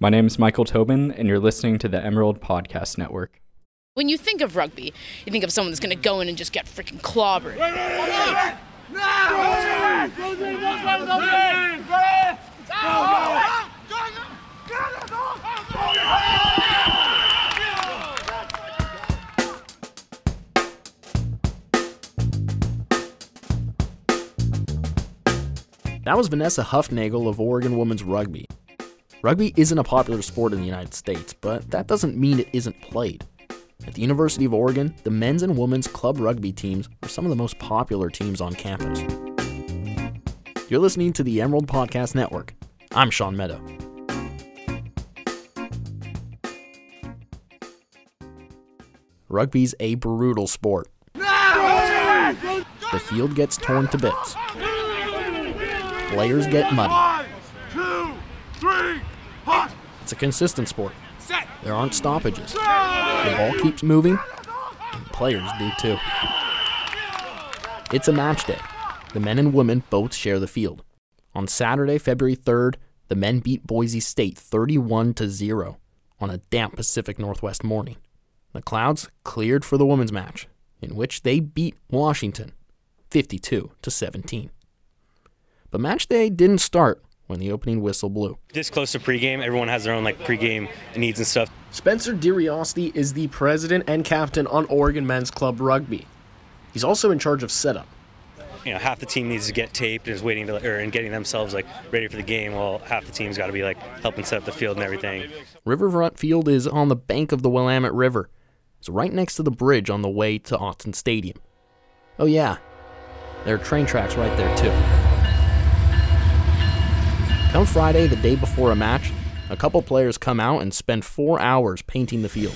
My name is Michael Tobin, and you're listening to the Emerald Podcast Network. When you think of rugby, you think of someone that's going to go in and just get freaking clobbered. That was Vanessa Hufnagel of Oregon Women's Rugby. Rugby isn't a popular sport in the United States, but that doesn't mean it isn't played. At the University of Oregon, the men's and women's club rugby teams are some of the most popular teams on campus. You're listening to the Emerald Podcast Network. I'm Sean Meadow. Rugby's a brutal sport. The field gets torn to bits. Players get muddy. It's a consistent sport. There aren't stoppages. The ball keeps moving, and players do too. It's a match day. The men and women both share the field. On Saturday, February 3rd, the men beat Boise State 31 to 0 on a damp Pacific Northwest morning. The Clouds cleared for the women's match, in which they beat Washington 52 to 17. But match day didn't start when the opening whistle blew. This close to pregame, everyone has their own like pregame needs and stuff. Spencer DiRiosti is the president and captain on Oregon Men's Club Rugby. He's also in charge of setup. You know, half the team needs to get taped and is waiting to, or and getting themselves like ready for the game. While half the team's got to be like helping set up the field and everything. Riverfront Field is on the bank of the Willamette River. It's right next to the bridge on the way to Autzen Stadium. Oh yeah, there are train tracks right there too. Come Friday, the day before a match, a couple players come out and spend four hours painting the field.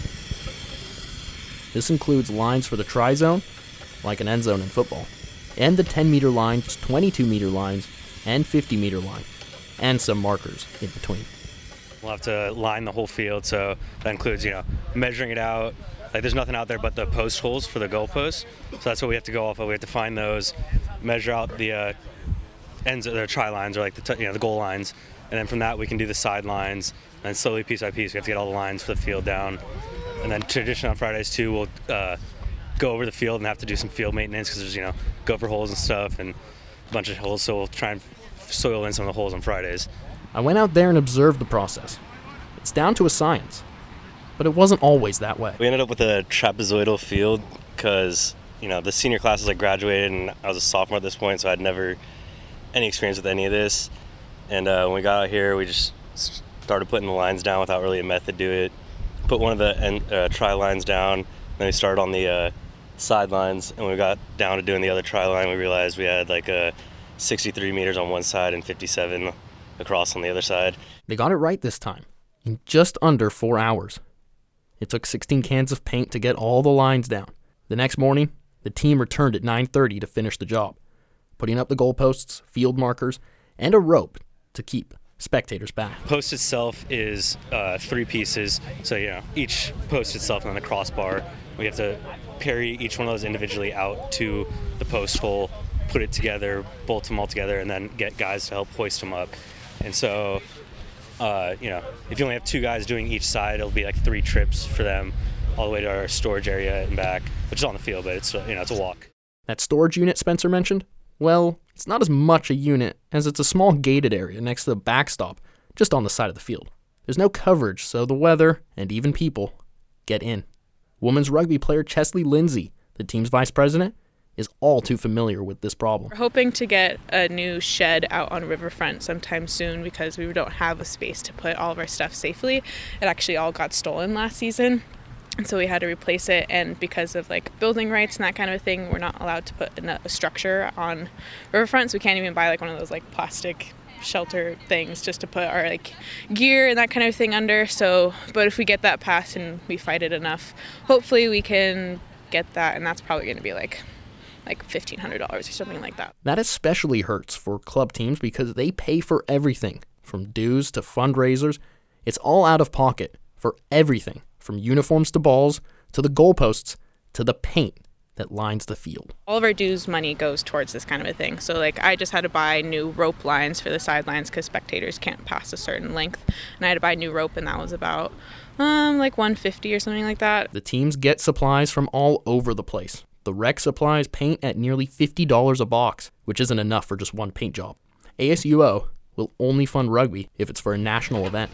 This includes lines for the try zone, like an end zone in football, and the 10 meter lines, 22 meter lines, and 50 meter line, and some markers in between. We'll have to line the whole field, so that includes, you know, measuring it out. Like there's nothing out there but the post holes for the goalposts, so that's what we have to go off of. We have to find those, measure out the uh, ends of the try lines or like the t- you know the goal lines, and then from that we can do the sidelines, and slowly piece by piece we have to get all the lines for the field down, and then tradition on Fridays too we'll uh, go over the field and have to do some field maintenance because there's you know gopher holes and stuff and a bunch of holes, so we'll try and soil in some of the holes on Fridays. I went out there and observed the process. It's down to a science, but it wasn't always that way. We ended up with a trapezoidal field because you know the senior classes like graduated and I was a sophomore at this point, so I'd never any experience with any of this. And uh, when we got out here, we just started putting the lines down without really a method to it. Put one of the end, uh, try lines down, then we started on the uh, sidelines. And when we got down to doing the other try line, we realized we had like a 63 meters on one side and 57 across on the other side. They got it right this time, in just under four hours. It took 16 cans of paint to get all the lines down. The next morning, the team returned at 9:30 to finish the job putting up the goalposts, field markers, and a rope to keep spectators back. Post itself is uh, three pieces, so you know each post itself on the crossbar. We have to carry each one of those individually out to the post hole, put it together, bolt them all together, and then get guys to help hoist them up. And so, uh, you know, if you only have two guys doing each side, it'll be like three trips for them all the way to our storage area and back, which is on the field, but it's you know it's a walk. That storage unit Spencer mentioned, well, it's not as much a unit as it's a small gated area next to the backstop, just on the side of the field. There's no coverage, so the weather, and even people, get in. Women's rugby player Chesley Lindsay, the team's vice president, is all too familiar with this problem. We're hoping to get a new shed out on Riverfront sometime soon because we don't have a space to put all of our stuff safely. It actually all got stolen last season and so we had to replace it and because of like building rights and that kind of thing we're not allowed to put a structure on riverfront so we can't even buy like one of those like plastic shelter things just to put our like gear and that kind of thing under. So but if we get that passed and we fight it enough hopefully we can get that and that's probably going to be like like $1500 or something like that. That especially hurts for club teams because they pay for everything from dues to fundraisers. It's all out of pocket for everything from uniforms to balls to the goalposts to the paint that lines the field. All of our dues money goes towards this kind of a thing. So, like, I just had to buy new rope lines for the sidelines because spectators can't pass a certain length, and I had to buy new rope, and that was about um like 150 or something like that. The teams get supplies from all over the place. The rec supplies paint at nearly $50 a box, which isn't enough for just one paint job. ASUO will only fund rugby if it's for a national event.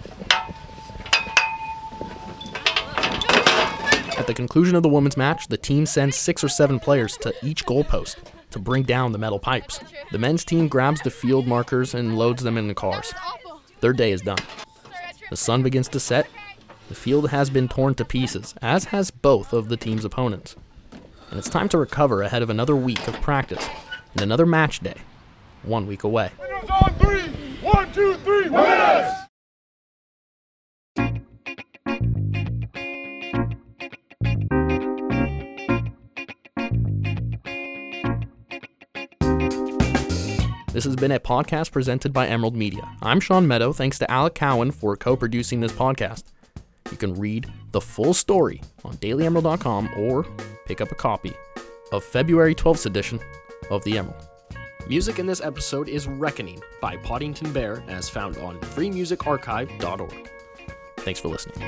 The conclusion of the women's match, the team sends six or seven players to each goalpost to bring down the metal pipes. The men's team grabs the field markers and loads them in the cars. Their day is done. The sun begins to set. The field has been torn to pieces, as has both of the team's opponents. And it's time to recover ahead of another week of practice and another match day, one week away. On three. One, two, three. This has been a podcast presented by Emerald Media. I'm Sean Meadow, thanks to Alec Cowan for co producing this podcast. You can read the full story on dailyemerald.com or pick up a copy of February 12th edition of The Emerald. Music in this episode is Reckoning by Poddington Bear, as found on freemusicarchive.org. Thanks for listening.